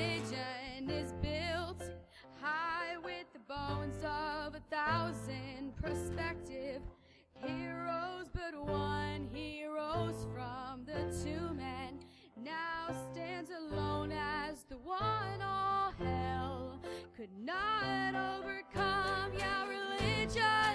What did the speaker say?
religion is built high with the bones of a thousand prospective heroes, but one heroes from the two men now stands alone as the one all hell could not overcome. Yeah, religion.